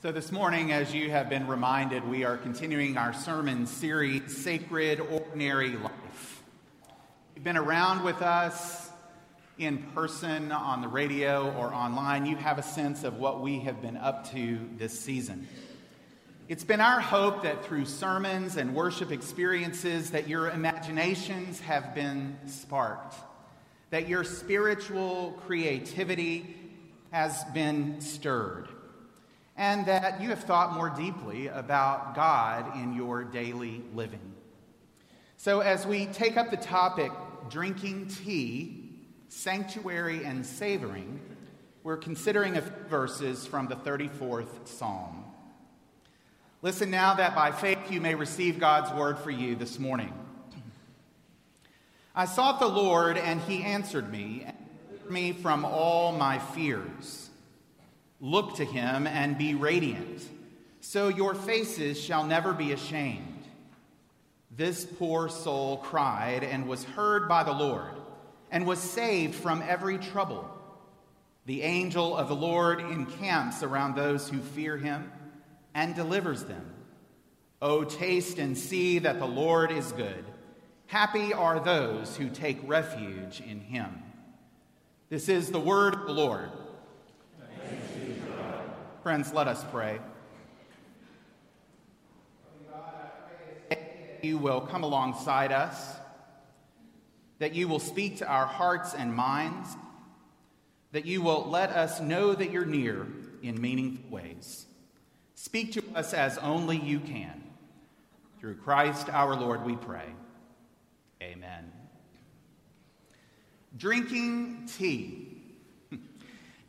So, this morning, as you have been reminded, we are continuing our sermon series, Sacred Ordinary Life. You've been around with us in person, on the radio, or online. You have a sense of what we have been up to this season. It's been our hope that through sermons and worship experiences that your imaginations have been sparked, that your spiritual creativity has been stirred and that you have thought more deeply about God in your daily living. So, as we take up the topic, drinking tea, sanctuary, and savoring, we're considering a few verses from the 34th Psalm. Listen now that by faith you may receive God's word for you this morning. I sought the Lord, and he answered me, and delivered me from all my fears. Look to him and be radiant, so your faces shall never be ashamed. This poor soul cried and was heard by the Lord, and was saved from every trouble. The angel of the Lord encamps around those who fear him and delivers them. O taste and see that the Lord is good. Happy are those who take refuge in him. This is the word of the Lord. Friends, let us pray. You will come alongside us, that you will speak to our hearts and minds, that you will let us know that you're near in meaningful ways. Speak to us as only you can. Through Christ our Lord, we pray. Amen. Drinking tea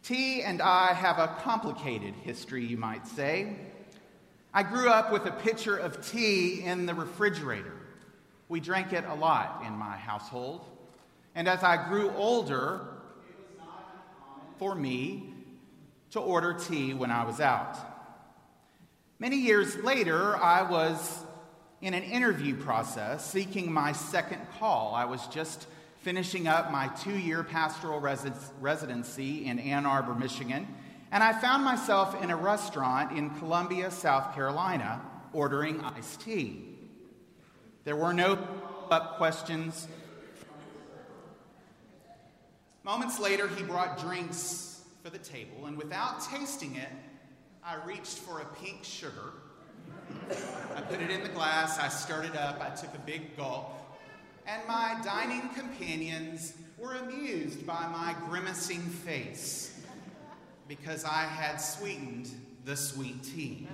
Tea and I have a complicated history, you might say. I grew up with a pitcher of tea in the refrigerator. We drank it a lot in my household. And as I grew older, it was not uncommon for me to order tea when I was out. Many years later, I was in an interview process seeking my second call. I was just finishing up my two year pastoral residency in Ann Arbor, Michigan, and I found myself in a restaurant in Columbia, South Carolina, ordering iced tea. There were no up questions. Moments later, he brought drinks for the table, and without tasting it, I reached for a pink sugar. I put it in the glass, I stirred it up, I took a big gulp, and my dining companions were amused by my grimacing face because I had sweetened the sweet tea.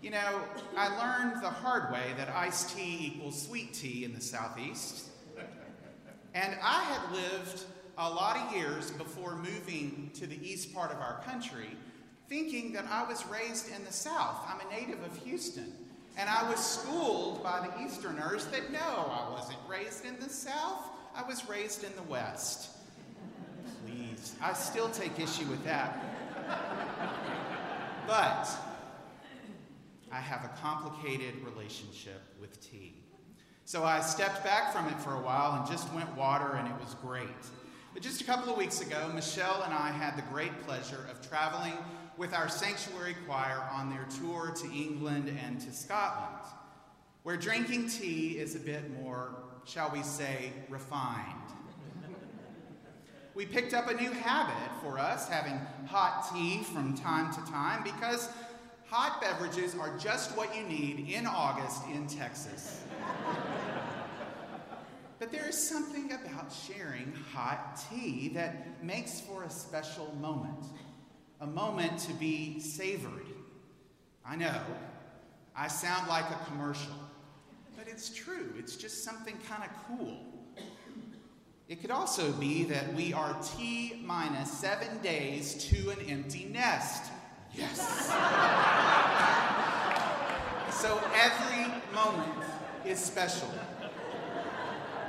You know, I learned the hard way that iced tea equals sweet tea in the Southeast. And I had lived a lot of years before moving to the east part of our country thinking that I was raised in the South. I'm a native of Houston. And I was schooled by the Easterners that no, I wasn't raised in the South, I was raised in the West. Please, I still take issue with that. But I have a complicated relationship with tea. So I stepped back from it for a while and just went water, and it was great. But just a couple of weeks ago, Michelle and I had the great pleasure of traveling with our sanctuary choir on their tour to England and to Scotland, where drinking tea is a bit more, shall we say, refined. we picked up a new habit for us, having hot tea from time to time, because hot beverages are just what you need in August in Texas. But there is something about sharing hot tea that makes for a special moment a moment to be savored. I know, I sound like a commercial, but it's true. It's just something kind of cool. It could also be that we are T minus seven days to an empty nest. Yes. so every moment is special.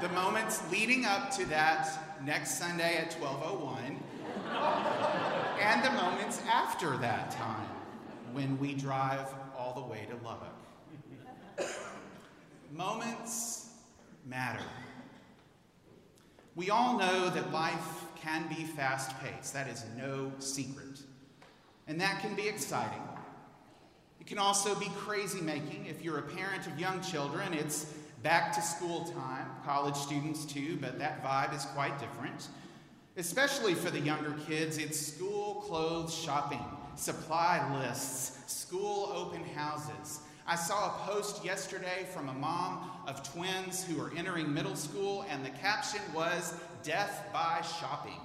The moments leading up to that next Sunday at 1201 and the moments after that time when we drive all the way to Lubbock. moments matter. We all know that life can be fast paced, that is no secret. And that can be exciting. It can also be crazy making. If you're a parent of young children, it's back to school time, college students too, but that vibe is quite different. Especially for the younger kids, it's school clothes shopping, supply lists, school open houses. I saw a post yesterday from a mom of twins who are entering middle school, and the caption was Death by Shopping.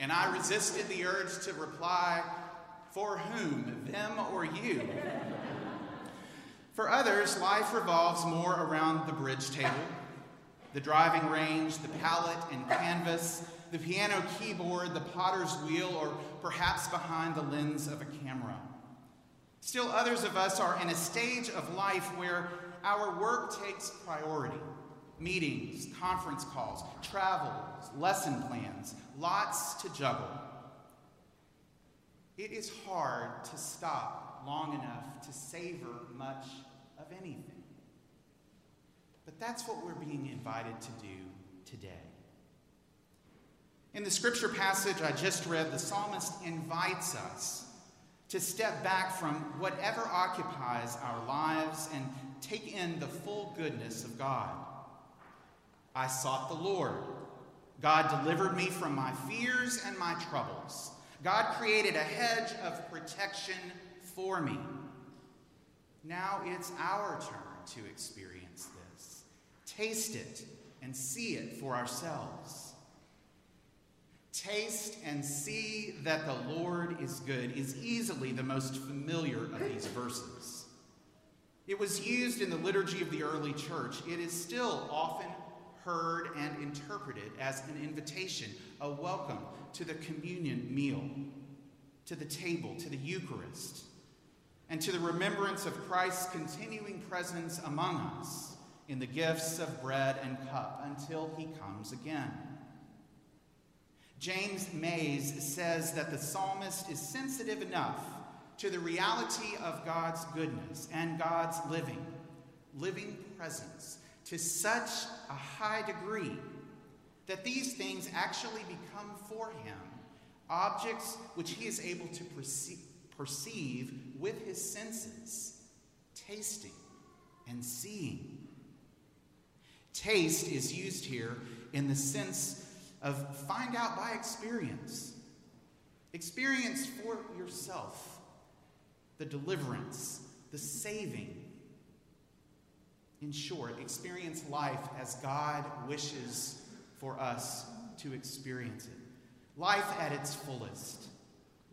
and I resisted the urge to reply, For whom, them or you? For others, life revolves more around the bridge table, the driving range, the palette and canvas, the piano keyboard, the potter's wheel, or perhaps behind the lens of a camera. Still, others of us are in a stage of life where our work takes priority meetings, conference calls, travels, lesson plans, lots to juggle. It is hard to stop long enough to savor much of anything. But that's what we're being invited to do today. In the scripture passage I just read, the psalmist invites us to step back from whatever occupies our lives and take in the full goodness of God. I sought the Lord. God delivered me from my fears and my troubles. God created a hedge of protection for me. Now it's our turn to experience this. Taste it and see it for ourselves. Taste and see that the Lord is good is easily the most familiar of these verses. It was used in the liturgy of the early church. It is still often heard and interpreted as an invitation, a welcome to the communion meal, to the table, to the Eucharist, and to the remembrance of Christ's continuing presence among us in the gifts of bread and cup until he comes again. James Mays says that the psalmist is sensitive enough to the reality of God's goodness and God's living, living presence to such a high degree that these things actually become for him objects which he is able to perceive, perceive with his senses, tasting and seeing. Taste is used here in the sense of find out by experience. Experience for yourself the deliverance, the saving. In short, experience life as God wishes for us to experience it. Life at its fullest.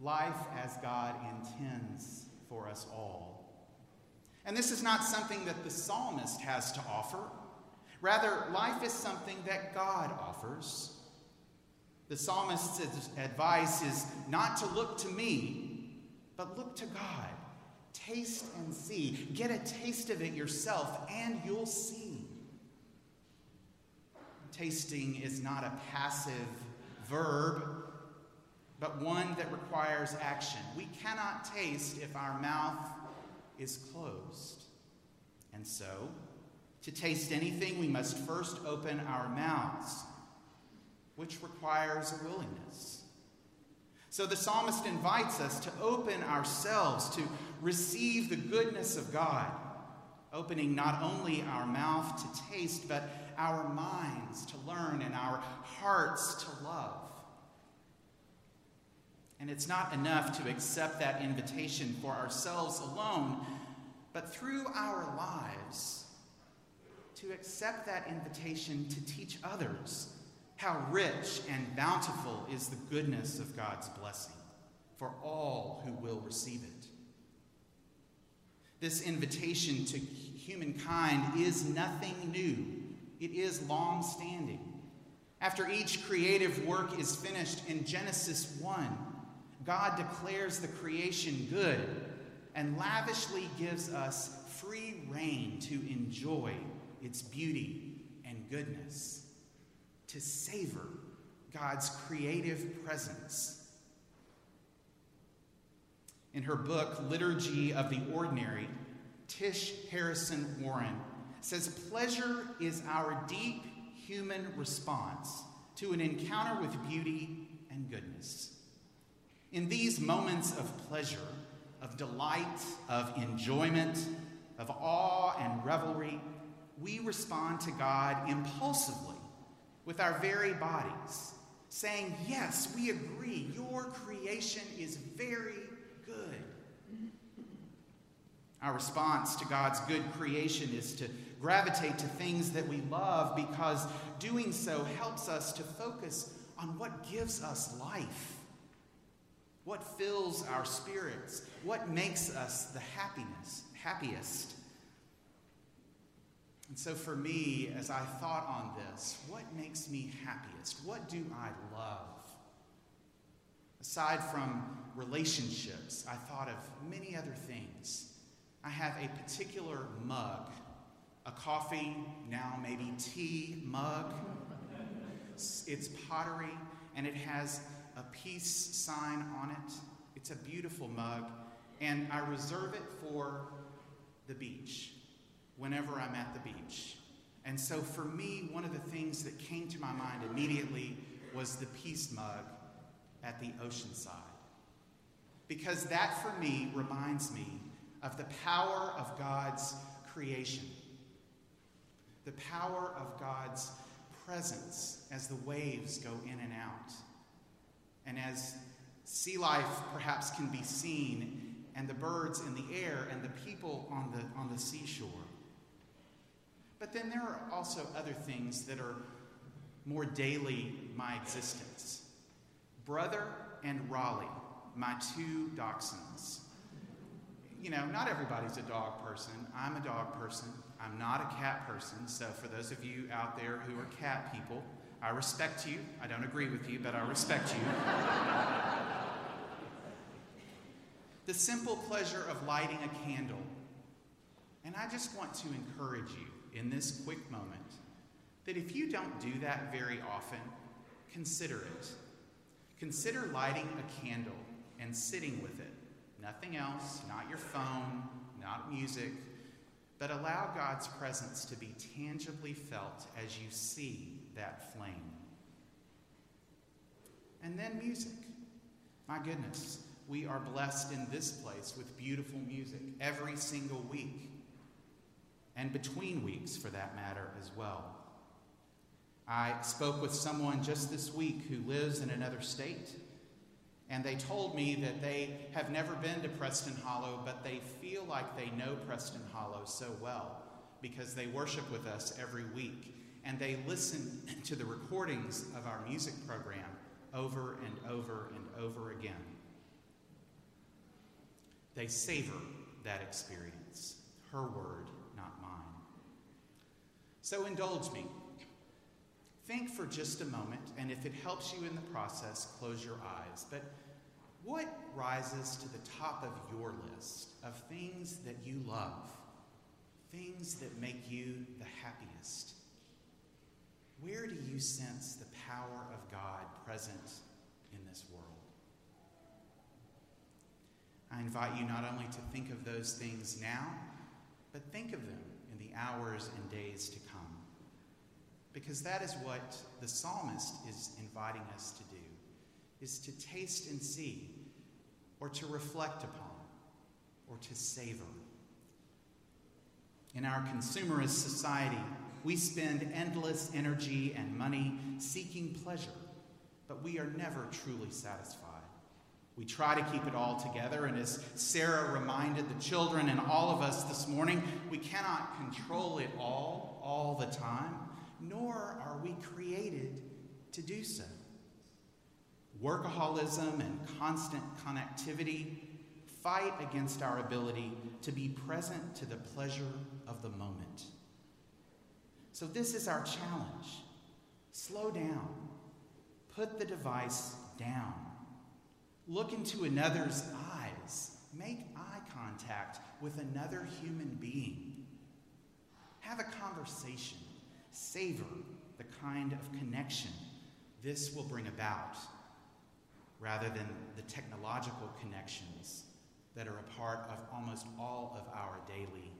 Life as God intends for us all. And this is not something that the psalmist has to offer. Rather, life is something that God offers. The psalmist's advice is not to look to me, but look to God. Taste and see. Get a taste of it yourself, and you'll see. Tasting is not a passive verb, but one that requires action. We cannot taste if our mouth is closed. And so, to taste anything, we must first open our mouths which requires a willingness. So the psalmist invites us to open ourselves to receive the goodness of God, opening not only our mouth to taste, but our minds to learn and our hearts to love. And it's not enough to accept that invitation for ourselves alone, but through our lives to accept that invitation to teach others how rich and bountiful is the goodness of God's blessing for all who will receive it. This invitation to humankind is nothing new, it is long standing. After each creative work is finished in Genesis 1, God declares the creation good and lavishly gives us free rein to enjoy its beauty and goodness to savor God's creative presence. In her book, Liturgy of the Ordinary, Tish Harrison Warren says pleasure is our deep human response to an encounter with beauty and goodness. In these moments of pleasure, of delight, of enjoyment, of awe and revelry, we respond to God impulsively with our very bodies, saying, Yes, we agree, your creation is very good. Our response to God's good creation is to gravitate to things that we love because doing so helps us to focus on what gives us life, what fills our spirits, what makes us the happiness, happiest. And so for me, as I thought on this, what makes me happiest? What do I love? Aside from relationships, I thought of many other things. I have a particular mug, a coffee, now maybe tea mug. It's pottery and it has a peace sign on it. It's a beautiful mug, and I reserve it for the beach whenever I'm at the beach. And so for me, one of the things that came to my mind immediately was the peace mug at the ocean side. Because that for me reminds me of the power of God's creation, the power of God's presence as the waves go in and out, and as sea life perhaps can be seen, and the birds in the air, and the people on the, on the seashore. But then there are also other things that are more daily my existence. Brother and Raleigh, my two dachshunds. You know, not everybody's a dog person. I'm a dog person. I'm not a cat person. So, for those of you out there who are cat people, I respect you. I don't agree with you, but I respect you. the simple pleasure of lighting a candle. And I just want to encourage you in this quick moment that if you don't do that very often, consider it. Consider lighting a candle and sitting with it. Nothing else, not your phone, not music, but allow God's presence to be tangibly felt as you see that flame. And then music. My goodness, we are blessed in this place with beautiful music every single week, and between weeks for that matter as well. I spoke with someone just this week who lives in another state, and they told me that they have never been to Preston Hollow, but they feel like they know Preston Hollow so well because they worship with us every week and they listen to the recordings of our music program over and over and over again. They savor that experience, her word, not mine. So indulge me Think for just a moment, and if it helps you in the process, close your eyes. But what rises to the top of your list of things that you love, things that make you the happiest? Where do you sense the power of God present in this world? I invite you not only to think of those things now, but think of them in the hours and days to come. Because that is what the psalmist is inviting us to do, is to taste and see, or to reflect upon, or to savor. In our consumerist society, we spend endless energy and money seeking pleasure, but we are never truly satisfied. We try to keep it all together, and as Sarah reminded the children and all of us this morning, we cannot control it all, all the time nor are we created to do so. Workaholism and constant connectivity fight against our ability to be present to the pleasure of the moment. So, this is our challenge. Slow down, put the device down, look into another's eyes, make eye contact with another human being, have a conversation savor the kind of connection this will bring about rather than the technological connections that are a part of almost all of our daily.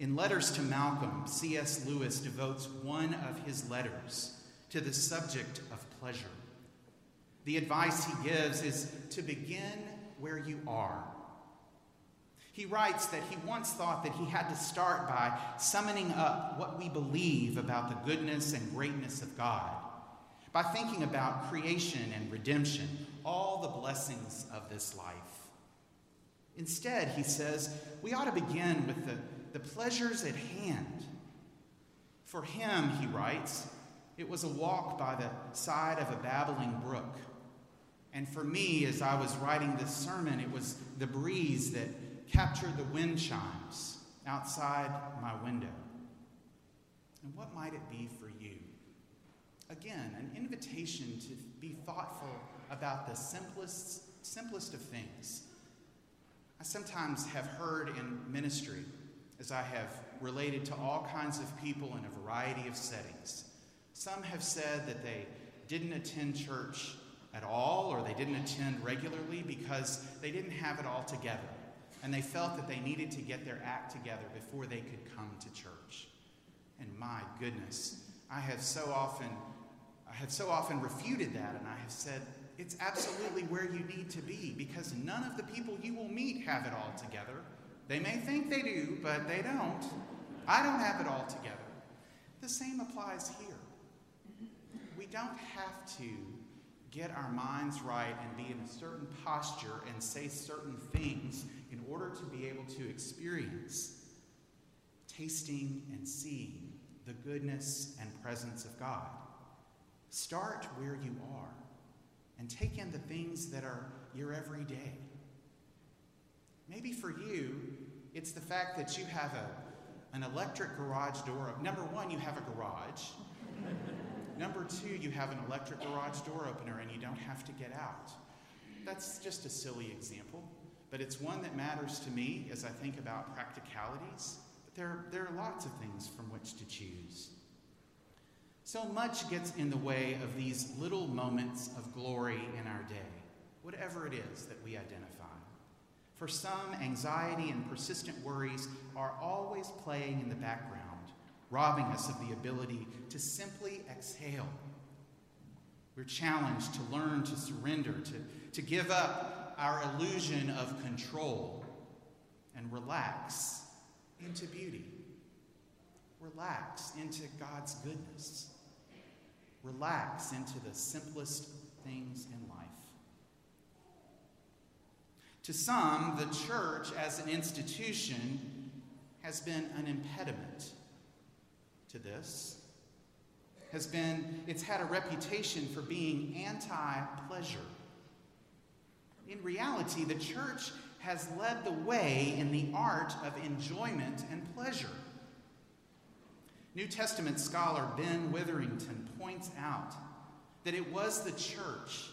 In Letters to Malcolm, C.S. Lewis devotes one of his letters to the subject of pleasure. The advice he gives is to begin where you are. He writes that he once thought that he had to start by summoning up what we believe about the goodness and greatness of God, by thinking about creation and redemption, all the blessings of this life. Instead, he says, we ought to begin with the, the pleasures at hand. For him, he writes, it was a walk by the side of a babbling brook. And for me, as I was writing this sermon, it was the breeze that captured the wind chimes outside my window. And what might it be for you? Again, an invitation to be thoughtful about the simplest, simplest of things. I sometimes have heard in ministry, as I have related to all kinds of people in a variety of settings, some have said that they didn't attend church at all or they didn't attend regularly because they didn't have it all together and they felt that they needed to get their act together before they could come to church. And my goodness, I have so often I have so often refuted that and I have said it's absolutely where you need to be because none of the people you will meet have it all together. They may think they do, but they don't. I don't have it all together. The same applies here. We don't have to get our minds right and be in a certain posture and say certain things in order to be able to experience tasting and seeing the goodness and presence of God. Start where you are and take in the things that are your everyday. Maybe for you, it's the fact that you have a, an electric garage door. Number one, you have a garage. Number two, you have an electric garage door opener and you don't have to get out. That's just a silly example, but it's one that matters to me as I think about practicalities. But there, there are lots of things from which to choose. So much gets in the way of these little moments of glory in our day, whatever it is that we identify. For some, anxiety and persistent worries are always playing in the background robbing us of the ability to simply exhale. We're challenged to learn to surrender, to, to give up our illusion of control and relax into beauty. Relax into God's goodness. Relax into the simplest things in life. To some, the church as an institution has been an impediment to this has been it's had a reputation for being anti pleasure. In reality, the church has led the way in the art of enjoyment and pleasure. New Testament scholar Ben Witherington points out that it was the church,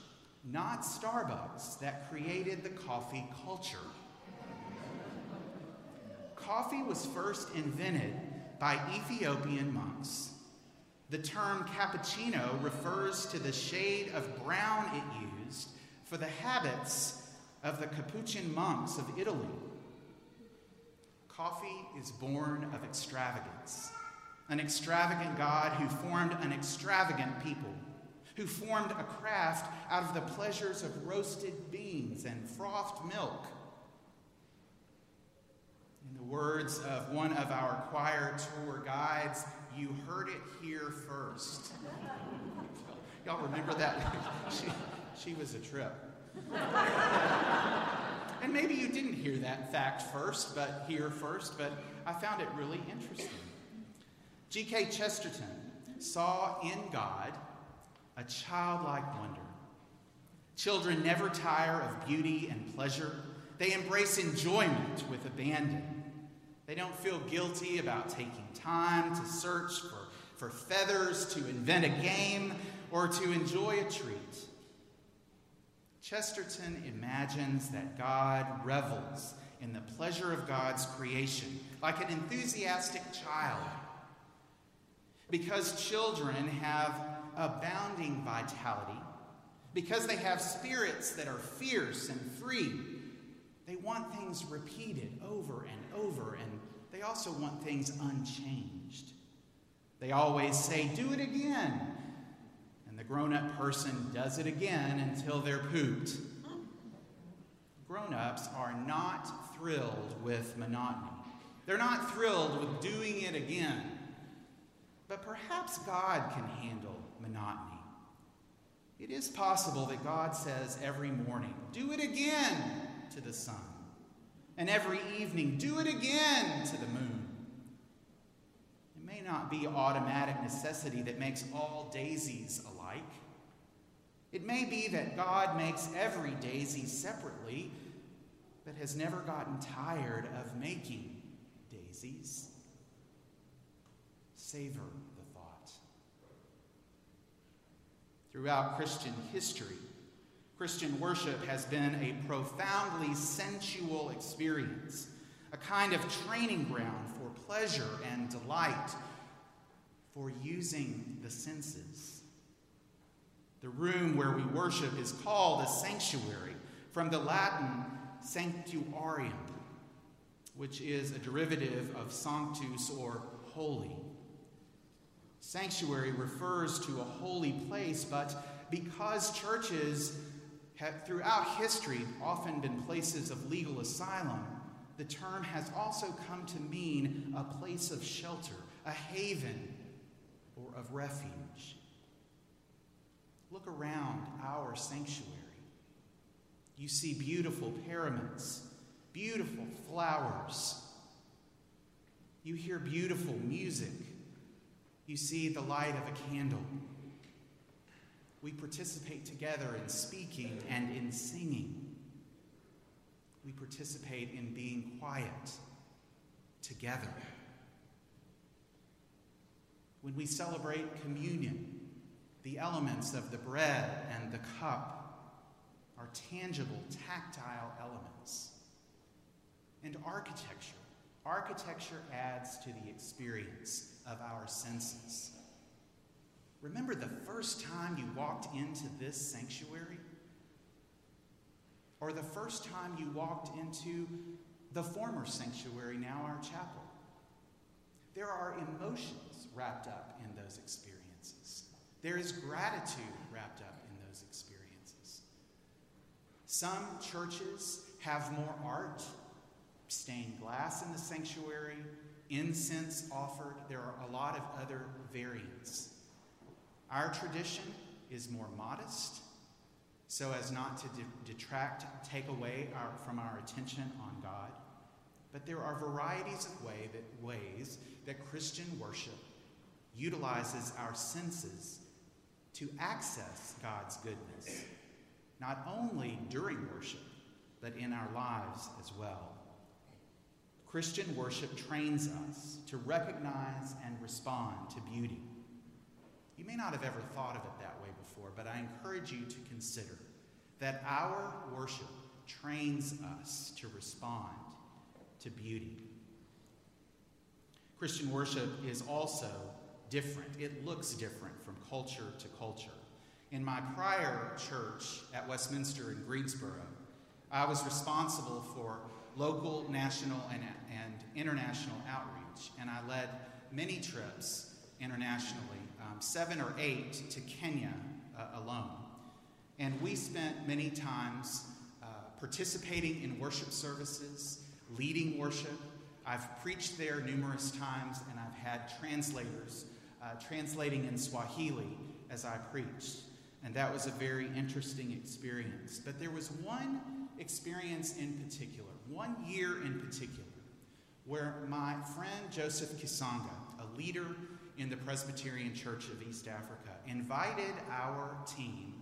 not Starbucks, that created the coffee culture. coffee was first invented by Ethiopian monks. The term cappuccino refers to the shade of brown it used for the habits of the Capuchin monks of Italy. Coffee is born of extravagance, an extravagant God who formed an extravagant people, who formed a craft out of the pleasures of roasted beans and frothed milk in the words of one of our choir tour guides, you heard it here first. Y'all remember that? she, she was a trip. and maybe you didn't hear that fact first, but here first, but I found it really interesting. G.K. Chesterton saw in God a childlike wonder. Children never tire of beauty and pleasure. They embrace enjoyment with abandon. They don't feel guilty about taking time to search for, for feathers, to invent a game, or to enjoy a treat. Chesterton imagines that God revels in the pleasure of God's creation like an enthusiastic child. Because children have abounding vitality, because they have spirits that are fierce and free, they want things repeated over and over, and they also want things unchanged. They always say, Do it again. And the grown up person does it again until they're pooped. Grown ups are not thrilled with monotony. They're not thrilled with doing it again. But perhaps God can handle monotony. It is possible that God says every morning, Do it again to the sun. And every evening, Do it again to the moon. It may not be automatic necessity that makes all daisies alike. It may be that God makes every daisy separately, but has never gotten tired of making daisies. Savor the thought. Throughout Christian history, Christian worship has been a profoundly sensual experience, a kind of training ground for pleasure and delight, for using the senses. The room where we worship is called a sanctuary, from the Latin sanctuarium, which is a derivative of sanctus or holy. Sanctuary refers to a holy place, but because churches have throughout history often been places of legal asylum, the term has also come to mean a place of shelter, a haven, or of refuge. Look around our sanctuary. You see beautiful pyramids, beautiful flowers. You hear beautiful music. You see the light of a candle. We participate together in speaking and in singing. We participate in being quiet together. When we celebrate communion, the elements of the bread and the cup are tangible, tactile elements. And architecture. Architecture adds to the experience of our senses. Remember the first time you walked into this sanctuary? Or the first time you walked into the former sanctuary, now our chapel? There are emotions wrapped up in those experiences. There is gratitude wrapped up in those experiences. some churches have more art, stained glass in the sanctuary, incense offered. There are a lot of other variants. Our tradition is more modest, so as not to de- detract, take away our, from our attention on God. But there are varieties of way that, ways that Christian worship utilizes our senses to access God's goodness not only during worship, but in our lives as well. Christian worship trains us to recognize and respond to beauty. You may not have ever thought of it that way before, but I encourage you to consider that our worship trains us to respond to beauty. Christian worship is also different, it looks different from culture to culture. In my prior church at Westminster in Greensboro, I was responsible for local, national, and, and international outreach, and I led many trips internationally, um, seven or eight to Kenya uh, alone. And we spent many times uh, participating in worship services, leading worship. I've preached there numerous times, and I've had translators uh, translating in Swahili as I preached. And that was a very interesting experience. But there was one experience in particular, one year in particular, where my friend Joseph Kisanga, a leader in the Presbyterian Church of East Africa, invited our team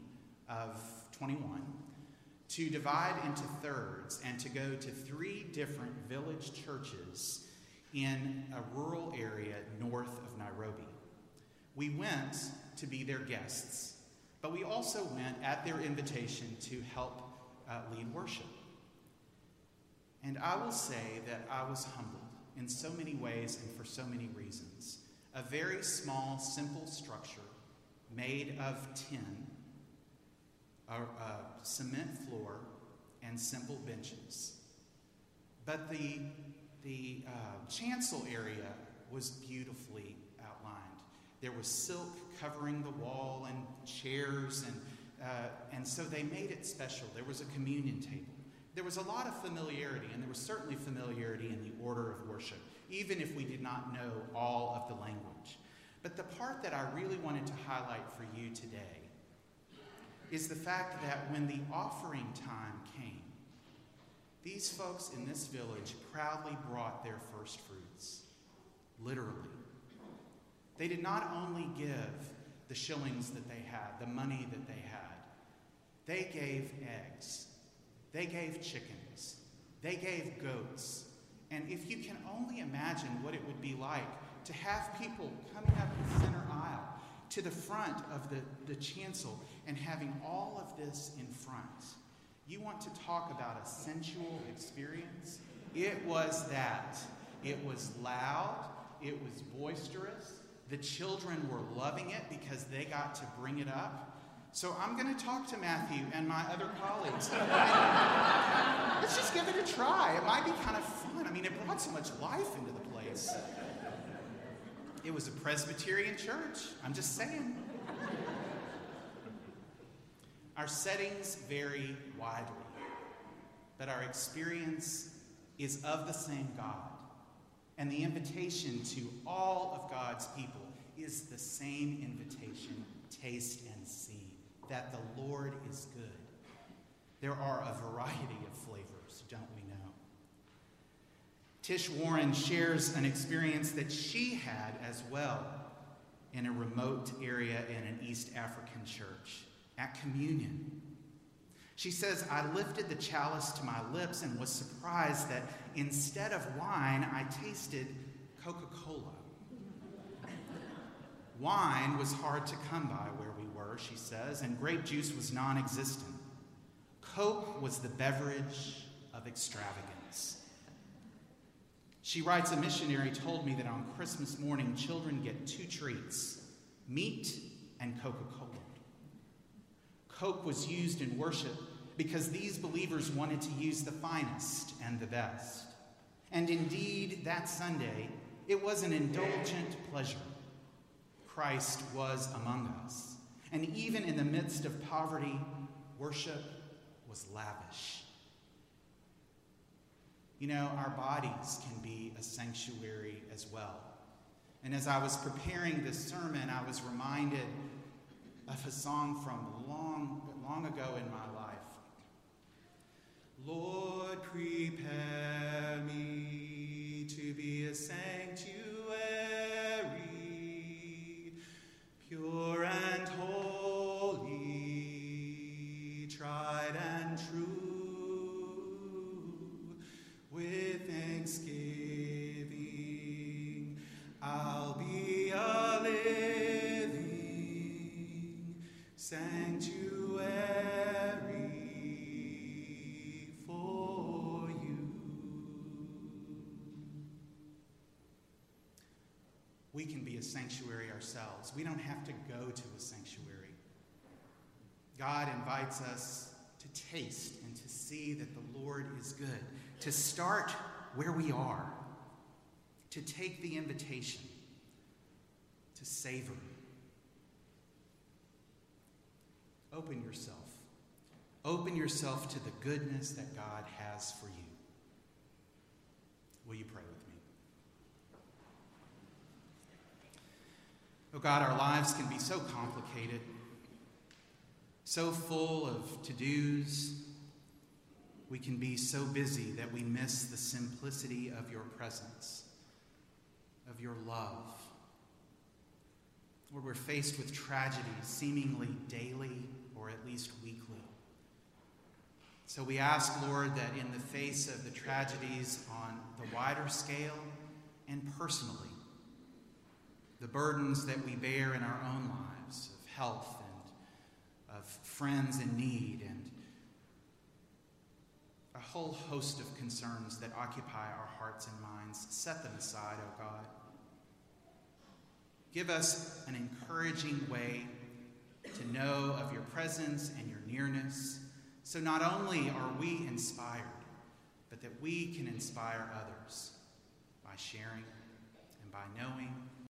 of 21 to divide into thirds and to go to three different village churches in a rural area north of Nairobi. We went to be their guests but we also went at their invitation to help uh, lead worship. And I will say that I was humbled in so many ways and for so many reasons. A very small, simple structure made of tin, a, a cement floor, and simple benches. But the, the uh, chancel area was beautifully outlined. There was silk covering the wall and chairs, and, uh, and so they made it special. There was a communion table. There was a lot of familiarity, and there was certainly familiarity in the order of worship, even if we did not know all of the language. But the part that I really wanted to highlight for you today is the fact that when the offering time came, these folks in this village proudly brought their first fruits, literally. They did not only give the shillings that they had, the money that they had, they gave eggs, they gave chickens, they gave goats. And if you can only imagine what it would be like to have people coming up the center aisle to the front of the, the chancel and having all of this in front. You want to talk about a sensual experience? It was that. It was loud, it was boisterous. The children were loving it because they got to bring it up. So I'm going to talk to Matthew and my other colleagues. Let's just give it a try. It might be kind of fun. I mean, it brought so much life into the place. It was a Presbyterian church. I'm just saying. Our settings vary widely, but our experience is of the same God. And the invitation to all of God's people is the same invitation taste and see that the Lord is good. There are a variety of flavors, don't we know? Tish Warren shares an experience that she had as well in a remote area in an East African church at communion. She says, I lifted the chalice to my lips and was surprised that instead of wine, I tasted Coca Cola. wine was hard to come by where she says, and grape juice was non existent. Coke was the beverage of extravagance. She writes, A missionary told me that on Christmas morning, children get two treats meat and Coca Cola. Coke was used in worship because these believers wanted to use the finest and the best. And indeed, that Sunday, it was an indulgent pleasure. Christ was among us. And even in the midst of poverty, worship was lavish. You know, our bodies can be a sanctuary as well. And as I was preparing this sermon, I was reminded of a song from long, long ago in my life. Lord, prepare me to be a sanctuary, sanctuary ourselves. We don't have to go to a sanctuary. God invites us to taste and to see that the Lord is good, to start where we are, to take the invitation, to savor. Open yourself. Open yourself to the goodness that God has for you. Will you pray with me? Oh God, our lives can be so complicated, so full of to dos. We can be so busy that we miss the simplicity of your presence, of your love. Lord, we're faced with tragedies seemingly daily or at least weekly. So we ask, Lord, that in the face of the tragedies on the wider scale and personally, the burdens that we bear in our own lives of health and of friends in need and a whole host of concerns that occupy our hearts and minds, set them aside, O oh God. Give us an encouraging way to know of your presence and your nearness. So not only are we inspired, but that we can inspire others by sharing and by knowing